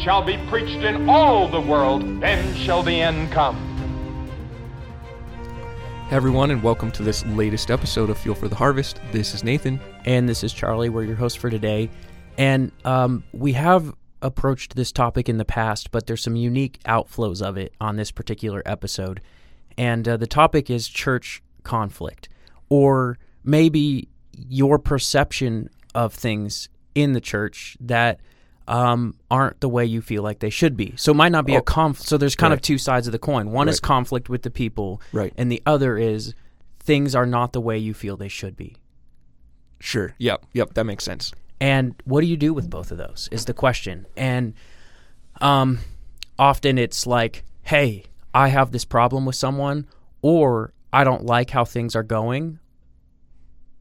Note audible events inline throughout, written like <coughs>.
shall be preached in all the world, then shall the end come. Hey everyone, and welcome to this latest episode of Fuel for the Harvest. This is Nathan. And this is Charlie. We're your hosts for today. And um, we have approached this topic in the past, but there's some unique outflows of it on this particular episode. And uh, the topic is church conflict, or maybe your perception of things in the church that um, aren't the way you feel like they should be. So it might not be a Oh. conflict. So there's kind of two sides of the coin. One is conflict with the people, Right. and the other is things are not the way you feel they should be. Sure. Yep. Yep. That makes sense. And what do you do with both of those is the question. And um, often it's like, hey, I have this problem with someone, or I don't like how things are going,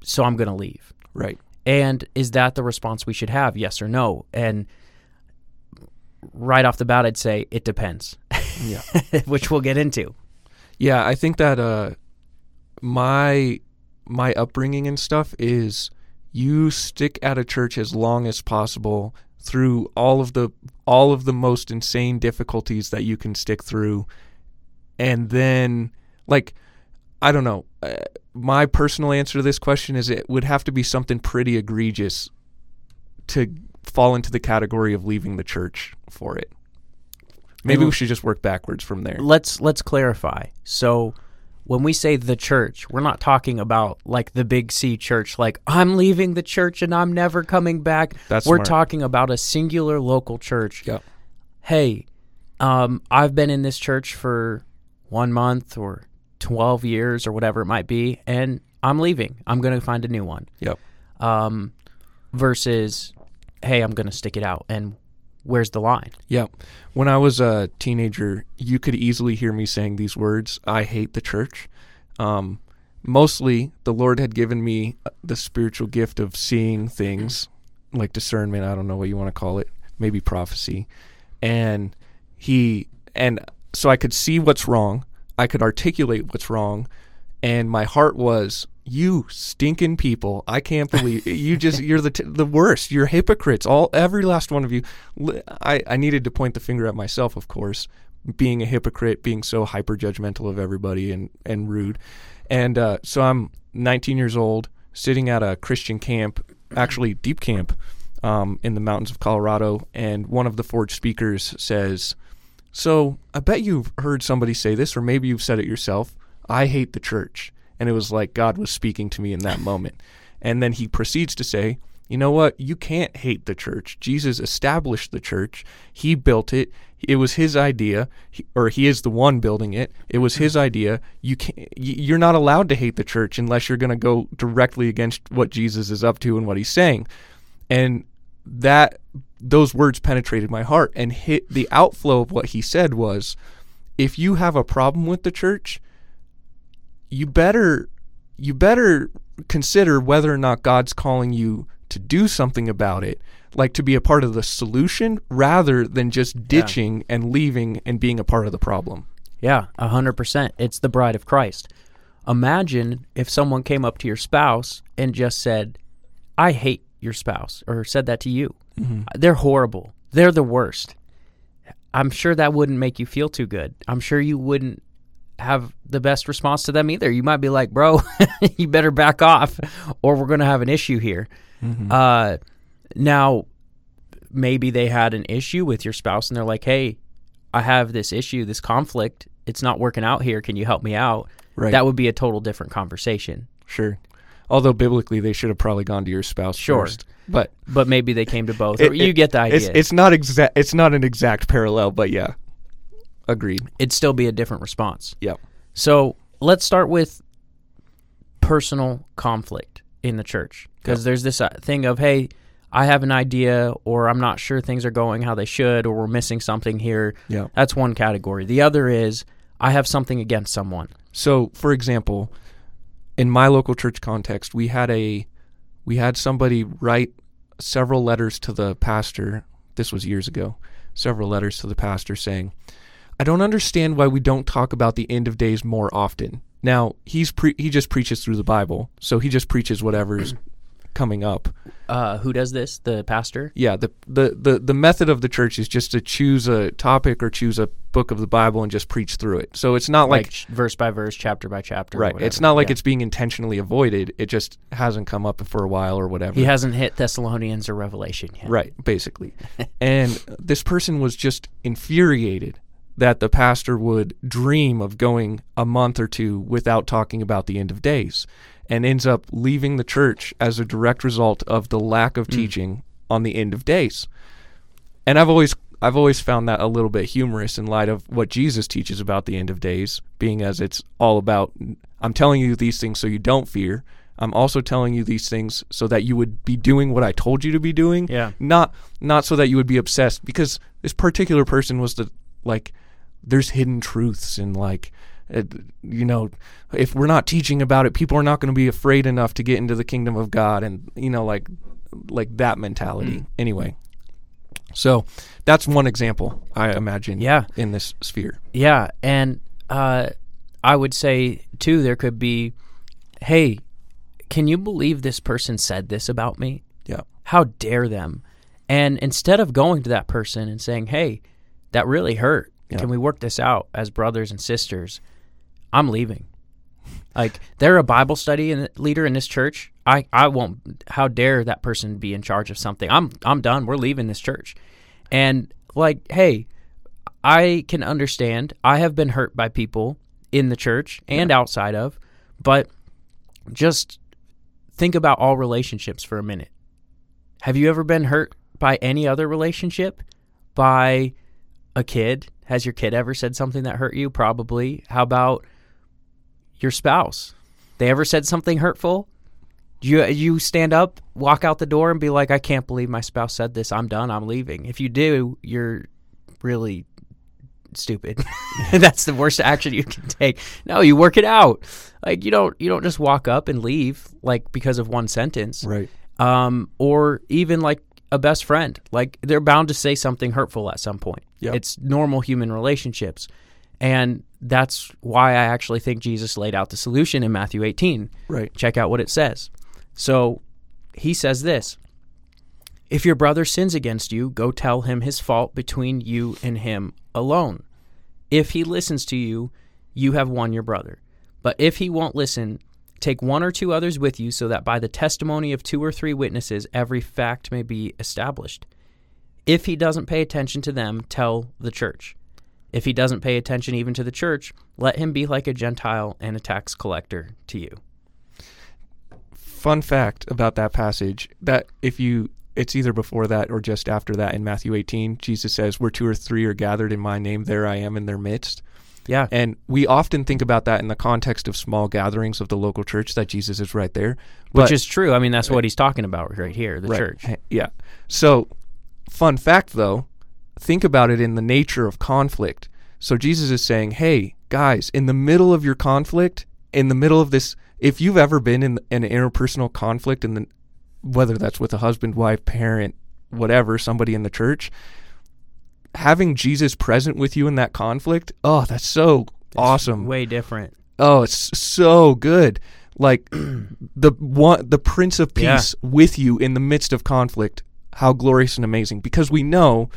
so I'm going to leave. Right. And is that the response we should have? Yes or no? And right off the bat, I'd say it depends, Yeah. <laughs> which we'll get into. yeah. I think that uh, my my upbringing and stuff is you stick at a church as long as possible through all of the all of the most insane difficulties that you can stick through, and then like I don't know. Uh, my personal answer to this question is it would have to be something pretty egregious to fall into the category of leaving the church for it. Maybe we should just work backwards from there. let's let's clarify. So when we say the church, we're not talking about like the big C church like I'm leaving the church and I'm never coming back. That's we're smart. talking about a singular local church. Yep. Hey, um, I've been in this church for 1 month or 12 years or whatever it might be and I'm leaving. I'm going to find a new one. Yep. Um versus hey, I'm going to stick it out and where's the line? Yeah. When I was a teenager, you could easily hear me saying these words I hate the church. Um, mostly, the Lord had given me uh, the spiritual gift of seeing things like discernment. I don't know what you want to call it, maybe prophecy. And He, and so I could see what's wrong, I could articulate what's wrong, and my heart was, you stinking people! I can't believe you just you're the t- the worst. You're hypocrites. All every last one of you. I I needed to point the finger at myself, of course, being a hypocrite, being so hyper judgmental of everybody and and rude. And uh, so I'm 19 years old, sitting at a Christian camp, actually deep camp, um, in the mountains of Colorado, and one of the Forge speakers says. So I bet you've heard somebody say this, or maybe you've said it yourself. I hate the church. And it was like God was speaking to me in that moment. And then he proceeds to say, you know what? You can't hate the church. Jesus established the church. He built it. It was his idea, or he is the one building it. It was his idea. You can you're not allowed to hate the church unless you're going to go directly against what Jesus is up to and what he's saying. And that those words penetrated my heart and hit the outflow of what he said was if you have a problem with the church you better you better consider whether or not God's calling you to do something about it like to be a part of the solution rather than just ditching and leaving and being a part of the problem Yeah, a hundred percent. It's the bride of Christ. Imagine if someone came up to your spouse and just said, "I hate your spouse," or said that to you. They're horrible. They're the worst. I'm sure that wouldn't make you feel too good. I'm sure you wouldn't have the best response to them either. You might be like, "Bro, <laughs> you better back off, or we're going to have an issue here." Uh, now, maybe they had an issue with your spouse, and they're like, "Hey, I have this issue, this conflict. It's not working out here. Can you help me out?" Right. That would be a total different conversation. sure although biblically they should have probably gone to your spouse Sure. first but But maybe they came to both. It- or you it- get the idea. It's it's not exact. It's not an exact parallel, but yeah, agreed. It'd still be a different response. Yep. So let's start with personal conflict in the church because there's this uh, thing of, hey, I have an idea, or I'm not sure things are going how they should, or we're missing something here. Yeah. That's one category. The other is I have something against someone. So, for example, in my local church context, we had a we had somebody write several letters to the pastor. This was years ago. Several letters to the pastor saying, "I don't understand why we don't talk about the end of days more often." Now, he's pre- he just preaches through the Bible. So he just preaches whatever's coming up. Uh, who does this? The pastor? Yeah, the, the the the method of the church is just to choose a topic or choose a book of the Bible and just preach through it. So it's not Like, like verse by verse, chapter by chapter. Right. It's not like Yeah. it's being intentionally avoided. It just hasn't come up for a while or whatever. He hasn't hit Thessalonians or Revelation yet. Right, basically. <laughs> and this person was just infuriated that the pastor would dream of going a month or two without talking about the end of days and ends up leaving the church as a direct result of the lack of hmm. teaching on the end of days. And I've always I've always found that a little bit humorous in light of what Jesus teaches about the end of days, being as it's all about I'm telling you these things so you don't fear. I'm also telling you these things so that you would be doing what I told you to be doing. Yeah. Not not so that you would be obsessed because this particular person was the like there's hidden truths and like it, you know if we're not teaching about it people are not going to be afraid enough to get into the kingdom of God and you know like like that mentality. Anyway. So that's one example, I imagine, Yeah. in this sphere. Yeah, and uh, I would say too, there could be, hey, can you believe this person said this about me? Yeah. How dare them? And instead of going to that person and saying, hey, that really hurt. Can we work this out as brothers and sisters? I'm leaving. Like they're a Bible study and leader in this church. I, I won't. How dare that person be in charge of something? I'm I'm done. We're leaving this church, and like, hey, I can understand. I have been hurt by people in the church and outside of, but just think about all relationships for a minute. Have you ever been hurt by any other relationship? By a kid? Has your kid ever said something that hurt you? Probably. How about your spouse? They ever said something hurtful? Do you you stand up, walk out the door, and be like, "I can't believe my spouse said this. I'm done. I'm leaving." If you do, you're really stupid. <laughs> That's the worst action you can take. No, you work it out. Like you don't you don't just walk up and leave like because of one sentence. Right. Um or even like a best friend. Like they're bound to say something hurtful at some point. Yep. It's normal human relationships. And that's why I actually think Jesus laid out the solution in Matthew 18. Right. Check out what it says. So he says this If your brother sins against you, go tell him his fault between you and him alone. If he listens to you, you have won your brother. But if he won't listen, take one or two others with you, so that by the testimony of two or three witnesses, every fact may be established. If he doesn't pay attention to them, tell the church. If he doesn't pay attention even to the church, let him be like a Gentile and a tax collector to you. Fun fact about that passage that if you it's either before that or just after that in Matthew 18, Jesus says, Where two or three are gathered in my name, there I am in their midst. Yeah. And we often think about that in the context of small gatherings of the local church that Jesus is right there. Which is true. I mean, that's what he's talking about right here, the Right. church. Yeah. So, fun fact though, think about it in the nature of conflict. So Jesus is saying, "Hey, guys, in the middle of your conflict, in the middle of this, if you've ever been in an interpersonal conflict in the whether that's with a husband, wife, parent, whatever, somebody in the church, having Jesus present with you in that conflict, oh, that's so awesome. Way different. Oh, it's so good. Like <clears throat> the one the Prince of Yeah. Peace with you in the midst of conflict. How glorious and amazing. Because we know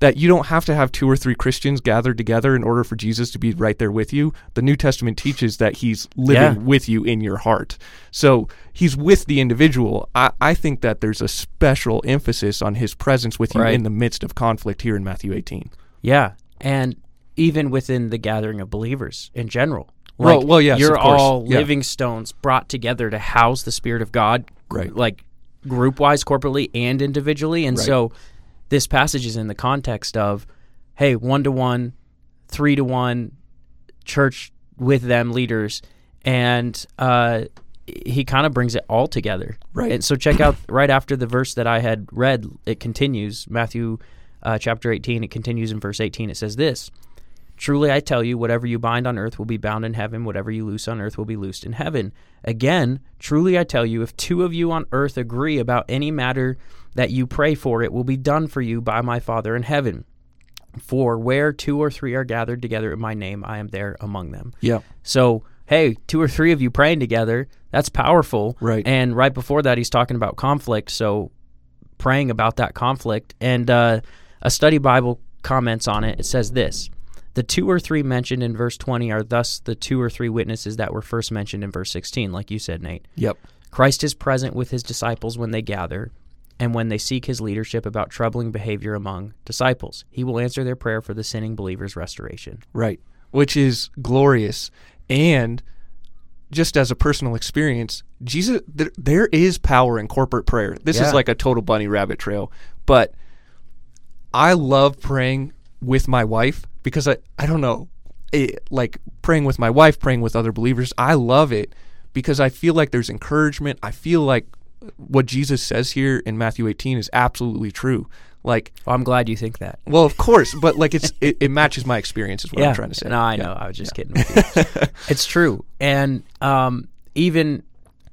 that you don't have to have two or three Christians gathered together in order for Jesus to be right there with you. The New Testament teaches that he's living Yeah. with you in your heart. So he's with the individual. I, I think that there's a special emphasis on his presence with you Right. in the midst of conflict here in Matthew 18. Yeah. And even within the gathering of believers in general. Well- well, yes, You're all Yeah. living stones brought together to house the Spirit of God, Right. like group wise, corporately, and individually. And Right. so this passage is in the context of, hey, one to one, three to one, church with them leaders. And uh, he kind of brings it all together. Right. And so check out right after the verse that I had read, it continues Matthew uh, chapter 18. It continues in verse 18. It says this. Truly I tell you, whatever you bind on earth will be bound in heaven, whatever you loose on earth will be loosed in heaven. Again, truly I tell you, if two of you on earth agree about any matter that you pray for, it will be done for you by my Father in heaven. For where two or three are gathered together in my name, I am there among them. Yeah. So, hey, two or three of you praying together, that's powerful. Right. And right before that, he's talking about conflict. So, praying about that conflict. And uh, a study Bible comments on it. It says this The two or three mentioned in verse 20 are thus the two or three witnesses that were first mentioned in verse 16, like you said, Nate. Yep. Christ is present with his disciples when they gather and when they seek his leadership about troubling behavior among disciples. He will answer their prayer for the sinning believer's restoration. Right. Which is glorious. And just as a personal experience, Jesus, there, there is power in corporate prayer. This Yeah. is like a total bunny rabbit trail. But I love praying with my wife because I, I don't know, it, like praying with my wife, praying with other believers. I love it because I feel like there's encouragement. I feel like what Jesus says here in Matthew 18 is absolutely true. Like, Well, I'm glad you think that. well, of course, but like it's <laughs> it, it matches my experience is what I'm trying to say. No, I Yeah. know. I was just kidding with you. <laughs> it's true. And um, even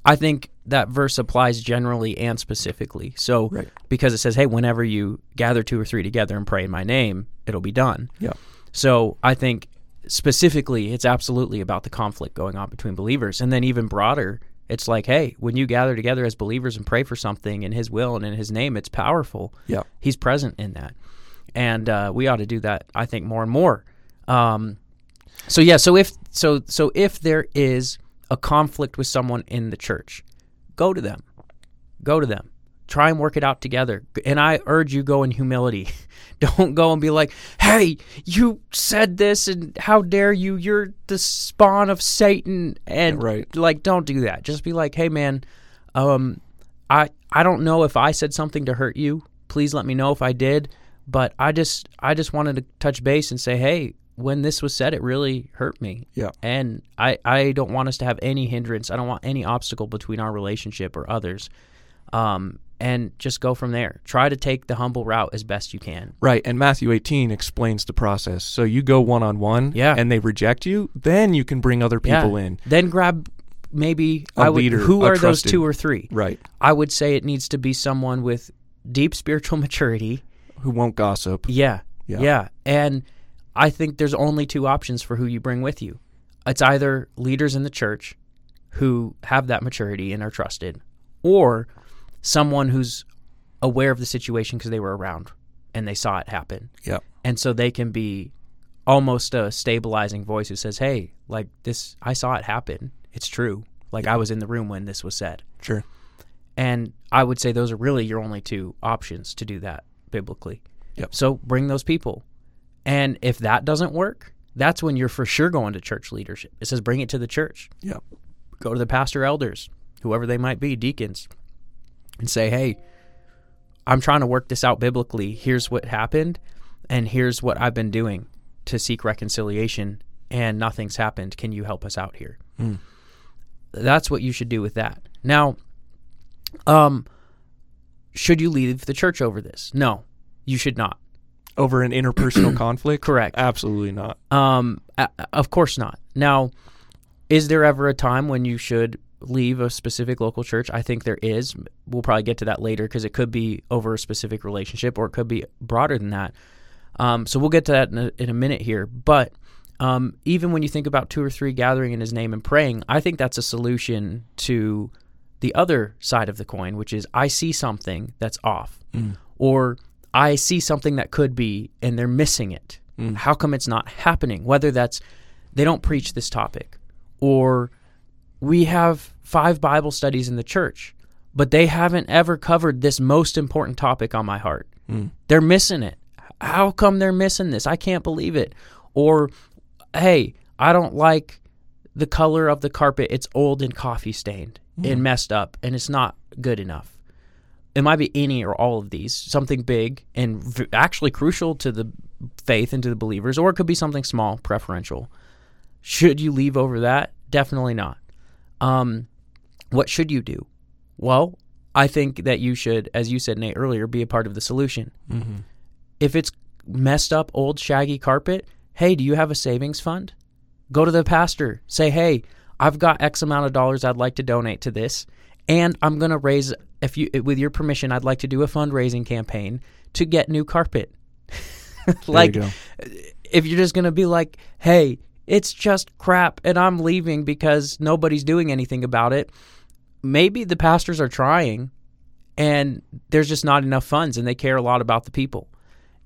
I think that verse applies generally and specifically. So Right. because it says, hey, whenever you gather two or three together and pray in my name, it'll be done. Yeah. So I think specifically it's absolutely about the conflict going on between believers. And then even broader, it's like, hey, when you gather together as believers and pray for something in his will and in his name, it's powerful. Yeah. He's present in that. And uh, we ought to do that, I think, more and more. Um, so yeah, so if so so if there is a conflict with someone in the church, go to them. Go to them. Try and work it out together. And I urge you go in humility. <laughs> Don't go and be like, "Hey, you said this and how dare you? You're the spawn of Satan." And Right. like don't do that. Just be like, "Hey man, um I I don't know if I said something to hurt you. Please let me know if I did, but I just I just wanted to touch base and say, "Hey, when this was said, it really hurt me." Yeah. And I I don't want us to have any hindrance. I don't want any obstacle between our relationship or others. Um and just go from there. Try to take the humble route as best you can. Right, and Matthew 18 explains the process. So you go one on one, Yeah. and they reject you, then you can bring other people in. Then grab maybe A I would, leader, who are those two or three? Right, I would say it needs to be someone with deep spiritual <laughs> maturity. who won't gossip. Yeah. Yeah. Yeah. And I think there's only two options for who you bring with you. It's either leaders in the church who have that maturity and are trusted, or someone who's aware of the situation because they were around and they saw it happen. Yeah, And so they can be almost a stabilizing voice who says, Hey, like this, I saw it happen. It's true. Like I was in the room when this was said. sure. And I would say those are really your only two options to do that biblically. Yep. So bring those people. And if that doesn't work, that's when you're for sure going to church leadership. It says bring it to the church. Yeah, Go to the pastor elders, whoever they might be, deacons, and say, hey, I'm trying to work this out biblically. Here's what happened, and here's what I've been doing to seek reconciliation, and nothing's happened. Can you help us out here? That's what you should do with that. Now, um, should you leave the church over this? No, you should not. over an interpersonal <clears throat> conflict. Correct. Absolutely not. Um, of course not. Now, is there ever a time when you should leave a specific local church? I think there is. We'll probably get to that later because it could be over a specific relationship or it could be broader than that. Um, so we'll get to that in a, in a minute here. But um, even when you think about two or three gathering in His name and praying, I think that's a solution to the other side of the coin, which is I see something that's off, or I see something that could be, and they're missing it. How come it's not happening? Whether that's they don't preach this topic, or we have five Bible studies in the church, but they haven't ever covered this most important topic on my heart. Hmm. They're missing it. How come they're missing this? I can't believe it. Or, hey, I don't like the color of the carpet. It's old and coffee stained hmm. and messed up, and it's not good enough. It might be any or all of these, something big and v- actually crucial to the faith and to the believers, or it could be something small, preferential. Should you leave over that? Definitely not. Um, What should you do? Well, I think that you should, as you said, Nate, earlier, be a part of the solution. If it's messed up, old, shaggy carpet, hey, do you have a savings fund? Go to the pastor. Say, hey, I've got X amount of dollars I'd like to donate to this, and I'm going to raise, if you, with your permission, I'd like to do a fundraising campaign to get new carpet. <laughs> like, go. if you're just going to be like, hey, it's just crap and I'm leaving because nobody's doing anything about it, maybe the pastors are trying and there's just not enough funds and they care a lot about the people.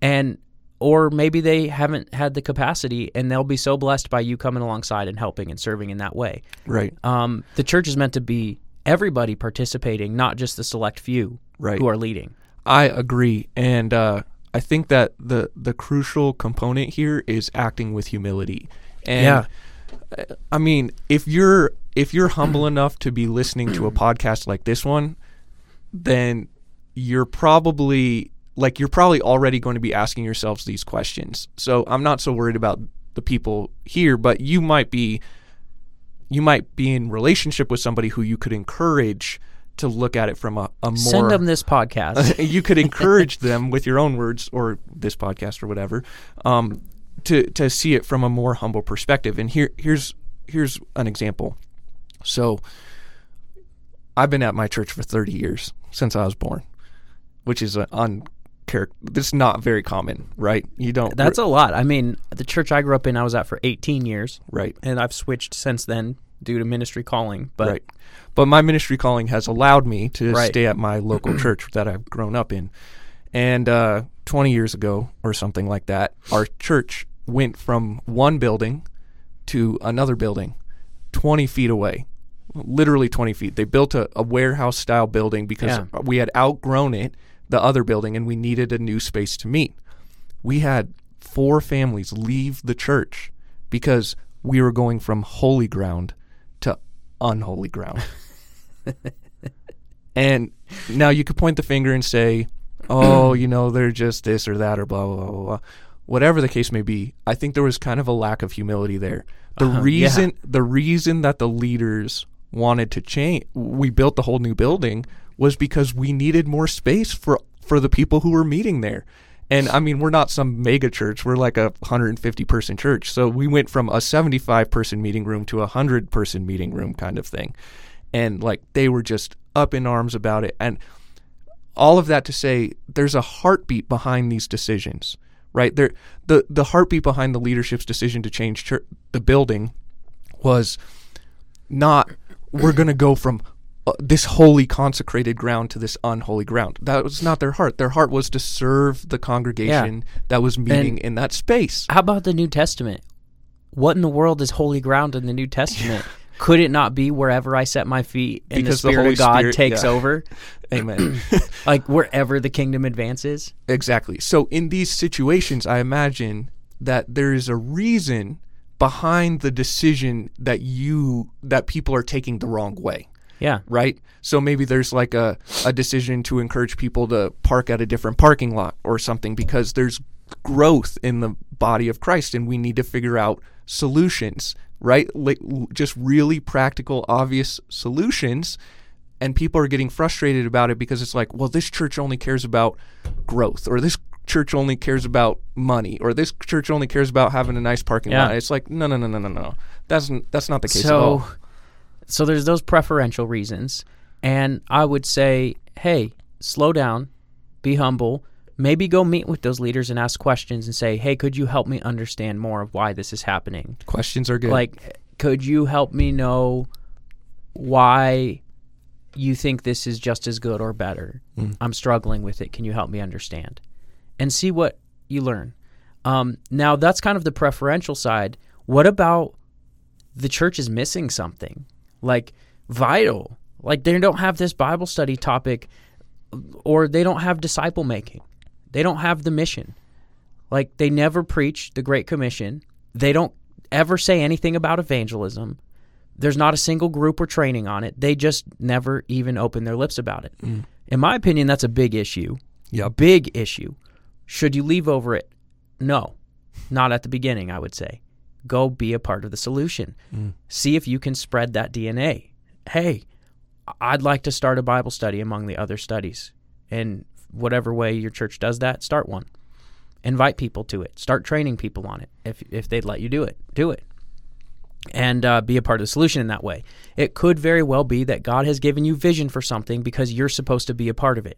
And or maybe they haven't had the capacity and they'll be so blessed by you coming alongside and helping and serving in that way. Right. Um, the church is meant to be everybody participating, not just the select few Right. who are leading. I agree, and uh, I think that the the crucial component here is acting with humility. And Yeah. I mean, if you're if you're humble <clears throat> enough to be listening to a podcast like this one, then you're probably like you're probably already going to be asking yourselves these questions. So I'm not so worried about the people here, but you might be you might be in relationship with somebody who you could encourage to look at it from a, a more Send them this podcast. <laughs> you could encourage <laughs> them with your own words or this podcast or whatever um, to to see it from a more humble perspective. And here here's here's an example. So I've been at my church for 30 years since I was born, which is an. This is not very common, right? You don't. That's a lot. I mean, the church I grew up in, I was at for 18 years. right. and I've switched since then due to ministry calling. But right. But my ministry calling has allowed me to Right. stay at my local <clears throat> church that I've grown up in. And uh, 20 years ago or something like that, our church went from one building to another building 20 feet away. Literally 20 feet. They built a, a warehouse style building because Yeah. we had outgrown it, the other building, and we needed a new space to meet. We had four families leave the church because we were going from holy ground to unholy ground. <laughs> and now you could point the finger and say, oh, you know, they're just this or that or blah, blah, blah, blah, blah. Whatever the case may be, I think there was kind of a lack of humility there. The uh-huh, reason the reason that the leaders wanted to change we built the whole new building was because we needed more space for for the people who were meeting there. And I mean, we're not some mega church. We're like a 150 person church. So we went from a 75 person meeting room to a 100 person meeting room kind of thing. And like they were just up in arms about it. And all of that to say there's a heartbeat behind these decisions, right? There the the heartbeat behind the leadership's decision to change chur the building was not we're going to go from uh, this holy consecrated ground to this unholy ground. That was not their heart. Their heart was to serve the congregation that was meeting in that space. how about the New Testament? What in the world is holy ground in the New Testament? Could it not be wherever I set my feet and Because the the Spirit Holy of God Spirit- takes yeah. over? <laughs> Amen. <coughs> Like wherever the kingdom advances? Exactly. So in these situations, I imagine that there is a reason behind the decision that you that people are taking the wrong way. Yeah. Right? So maybe there's like a, a decision to encourage people to park at a different parking lot or something because there's growth in the body of Christ and we need to figure out solutions, right? Like just really practical, obvious solutions. And people are getting frustrated about it because it's like, well, this church only cares about growth or this church only cares about money or this church only cares about having a nice parking Yeah. lot. It's like, no, no, no, no, no, no. That's that's not the case at all. so there's those preferential reasons and i would say hey slow down be humble maybe go meet with those leaders and ask questions and say hey could you help me understand more of why this is happening? Questions are good. like could you help me know why you think this is just as good or better? I'm struggling with it. Can you help me understand? And see what you learn. Um, now that's kind of the preferential side. What about the church is missing something? Like vital. Like they don't have this bible study topic or they don't have disciple making they don't have the mission. Like they never preach the great commission. They don't ever say anything about evangelism. There's not a single group or training on it. They just never even open their lips about it. Mm. In my opinion that's a big issue. Yep. big issue. Should you leave over it? No. Not at the beginning i would say. Go be a part of the solution. Mm. See if you can spread that dna hey I'd like to start a Bible study among the other studies. And whatever way your church does that, start one. Invite people to it. Start training people on it. If if they'd let you do it, do it. And uh, be a part of the solution in that way. It could very well be that God has given you vision for something because you're supposed to be a part of it.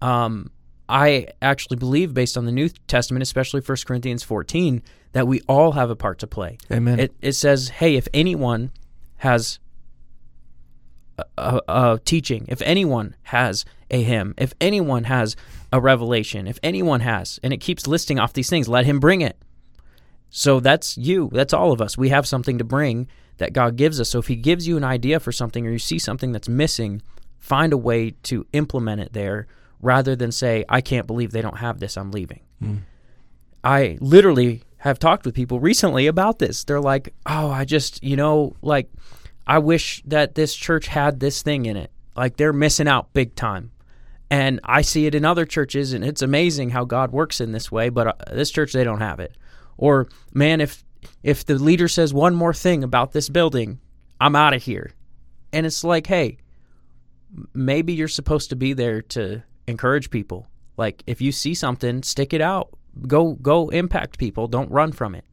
Um, I actually believe, based on the New Testament, especially 1 Corinthians 14, that we all have a part to play. Amen. It, it says, hey, if anyone has a, a, teaching, if anyone has a hymn, if anyone has a revelation, if anyone has, and it keeps listing off these things, let him bring it. So that's you. That's all of us. We have something to bring that God gives us. So if He gives you an idea for something or you see something that's missing, find a way to implement it there rather than say, I can't believe they don't have this. I'm leaving. Hmm. I literally have talked with people recently about this. They're like, oh, I just, you know, like, I wish that this church had this thing in it. Like, they're missing out big time. And I see it in other churches, and it's amazing how God works in this way, but uh, this church, they don't have it. Or, man, if if the leader says one more thing about this building, I'm out of here. And it's like, hey, maybe you're supposed to be there to encourage people. Like if you see something, stick it out. Go go impact people. Don't run from it.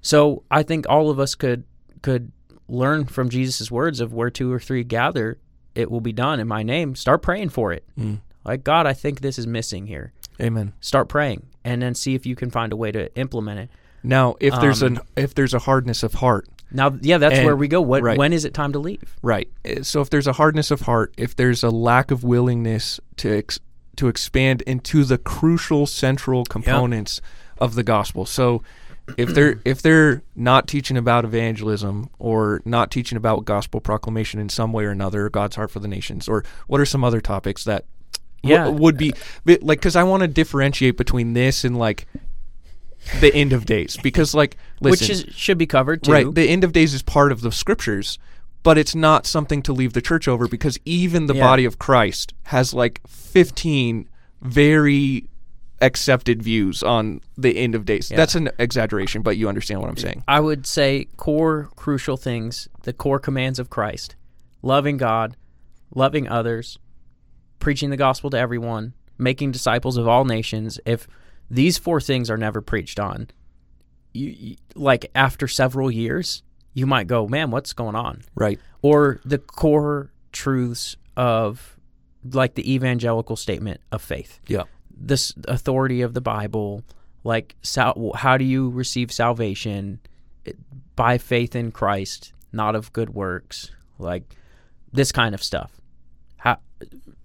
So I think all of us could could learn from Jesus' words of where two or three gather, it will be done in my name. Start praying for it. Like God, I think this is missing here. Amen. Start praying and then see if you can find a way to implement it. Now, if there's Um, an if there's a hardness of heart, Now, yeah, that's And- where we go. What right. when is it time to leave? right? eh, So if there's a hardness of heart, if there's a lack of willingness to ex, to expand into the crucial central components of the gospel, so if they're <clears throat> if they're not teaching about evangelism or not teaching about gospel proclamation in some way or another, or God's heart for the nations, or what are some other topics that w- Yeah. would be like because I want to differentiate between this and like the end of days because like listen, Which is, should be covered too. Right. The end of days is part of the scriptures, but it's not something to leave the church over because even the Yeah. body of Christ has like 15 very accepted views on the end of days. That's an exaggeration, but you understand what I'm saying. I would say core crucial things, the core commands of Christ loving God, loving others, preaching the gospel to everyone, making disciples of all nations. If these four things are never preached on, you, you like after several years, you might go, man, what's going on? Right. Or the core truths of like the evangelical statement of faith Yeah. This authority of the Bible, like sal- how do you receive salvation It- by faith in Christ, not of good works, like this kind of stuff. How,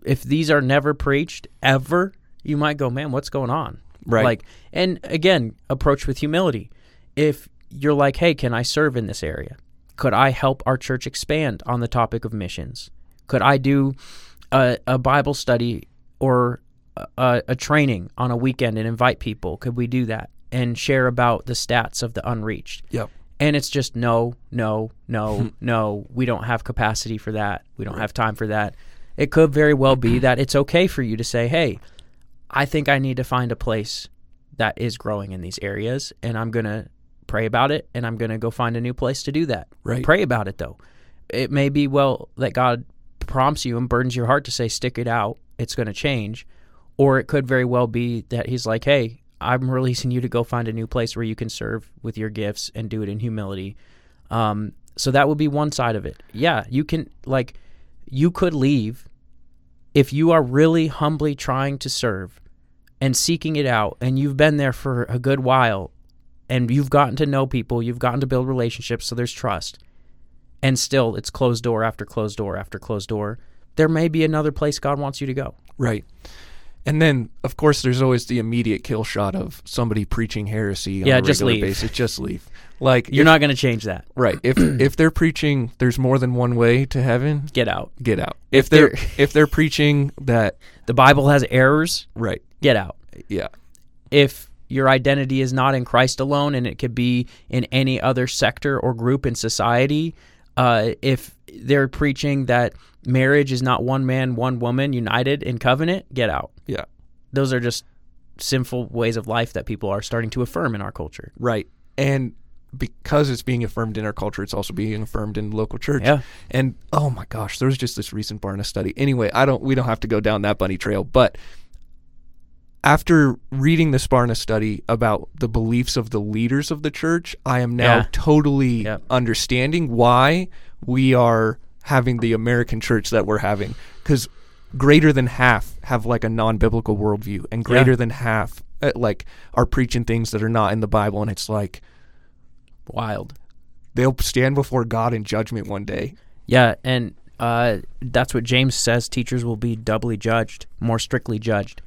if these are never preached ever, you might go, man, what's going on? Right. Like, and again, approach with humility. If you're like, hey, can I serve in this area? Could I help our church expand on the topic of missions? Could I do a, a Bible study or a, a training on a weekend and invite people? Could we do that and share about the stats of the unreached? Yep. And it's just no, no, no, <laughs> no. We don't have capacity for that. We don't have time for that. It could very well be <clears throat> that it's okay for you to say, hey, I think I need to find a place that is growing in these areas, and I'm going to pray about it, and I'm going to go find a new place to do that. Right. Pray about it, though. It may be, well, that God prompts you and burdens your heart to say, stick it out, it's going to change. Or it could very well be that He's like, hey, I'm releasing you to go find a new place where you can serve with your gifts and do it in humility. Um, so that would be one side of it. Yeah, you can, like, you could leave if you are really humbly trying to serve and seeking it out and you've been there for a good while and you've gotten to know people, you've gotten to build relationships, so there's trust. And still it's closed door after closed door after closed door. There may be another place God wants you to go. Right. And then, of course, there's always the immediate kill shot of somebody preaching heresy on Yeah, a just regular leave. basis. Just leave. Like You're if- not going to change that. right. If <clears throat> if they're preaching, there's more than one way to heaven. Get out. Get out. If they're if they're preaching that The Bible has errors. right, Get out. yeah, if your identity is not in Christ alone and it could be in any other sector or group in society, uh, if they're preaching that marriage is not one man, one woman united in covenant, get out. yeah, Those are just sinful ways of life that people are starting to affirm in our culture. right. And because it's being affirmed in our culture, it's also being affirmed in local church. Yeah. And oh my gosh, there was just this recent Barna study. Anyway, I don't we don't have to go down that bunny trail, but after reading the Barna study about the beliefs of the leaders of the church, I am now Yeah. totally Yep. understanding why we are having the American church that we're having. Because greater than half have like a non biblical worldview, and greater than half uh, like are preaching things that are not in the Bible. And it's like Wild. they'll stand before God in judgment one day. Yeah, and uh, that's what James says. Teachers will be doubly judged, more strictly judged,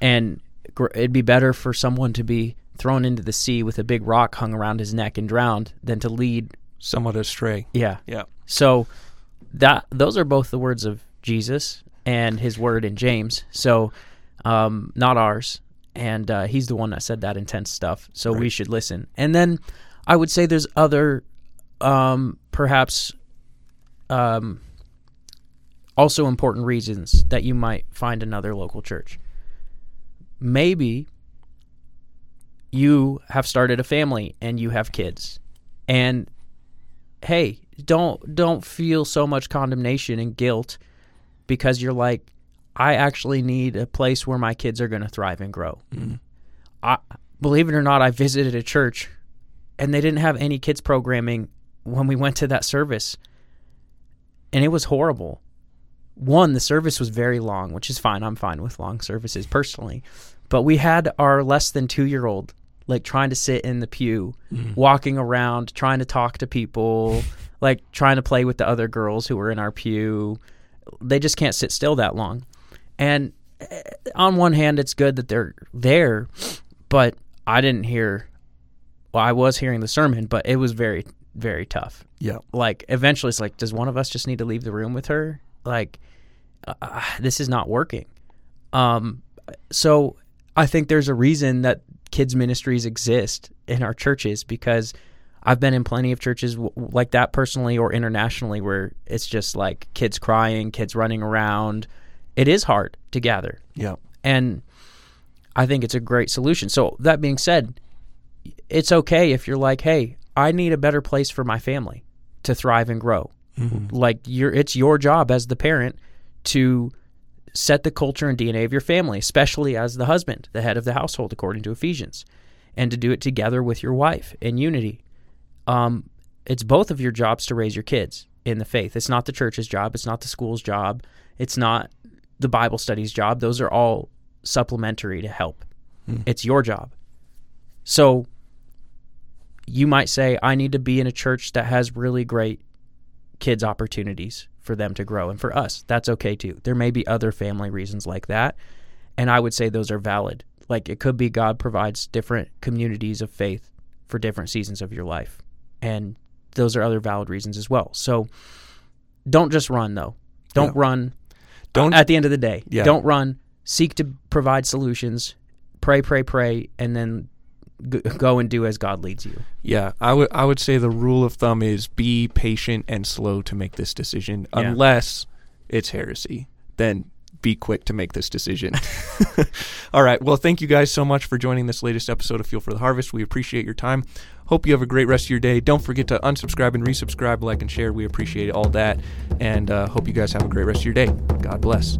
and gr- it'd be better for someone to be thrown into the sea with a big rock hung around his neck and drowned than to lead. Somewhat astray. Yeah. Yeah. So that those are both the words of Jesus and his word in James. So um, not ours. And uh, he's the one that said that intense stuff. So we should listen. And then I would say there's other, um, perhaps, um, also important reasons that you might find another local church. Maybe you have started a family and you have kids, and hey, don't don't feel so much condemnation and guilt because you're like, I actually need a place where my kids are going to thrive and grow. Mm-hmm. I believe it or not, I visited a church and they didn't have any kids programming when we went to that service. And it was horrible. One, the service was very long, which is fine. I'm fine with long services personally. But we had our less than two year old like trying to sit in the pew, walking around, trying to talk to people, like trying to play with the other girls who were in our pew. They just can't sit still that long. And eh, on one hand, it's good that they're there, but I didn't hear. Well, I was hearing the sermon, but it was very, very tough. Yeah. Like eventually, it's like, does one of us just need to leave the room with her? Like, uh, this is not working. Um, so I think there's a reason that kids ministries exist in our churches because I've been in plenty of churches w- like that personally or internationally where it's just like kids crying, kids running around. It is hard to gather. Yeah. And I think it's a great solution. So that being said, it's okay if you're like, "Hey, I need a better place for my family to thrive and grow." Mm-hmm. Like you're it's your job as the parent to set the culture and DNA of your family, especially as the husband, the head of the household according to Ephesians, and to do it together with your wife in unity. Um, it's both of your jobs to raise your kids in the faith. It's not the church's job, it's not the school's job, it's not the Bible study's job. Those are all supplementary to help. It's your job. So you might say, I need to be in a church that has really great kids' opportunities for them to grow. And for us, that's okay too. There may be other family reasons like that. And I would say those are valid. Like it could be God provides different communities of faith for different seasons of your life. And those are other valid reasons as well. So don't just run though. Don't Yeah. run Don't at the end of the day. Yeah. Don't run. Seek to provide solutions. Pray, pray, pray, and then g- go and do as God leads you. Yeah, I would I would say the rule of thumb is be patient and slow to make this decision Yeah. unless it's heresy. Then be quick to make this decision. <laughs> All right. Well, thank you guys so much for joining this latest episode of Fuel for the Harvest. We appreciate your time. Hope you have a great rest of your day. Don't forget to unsubscribe and resubscribe, like and share. We appreciate all that. And uh, hope you guys have a great rest of your day. God bless.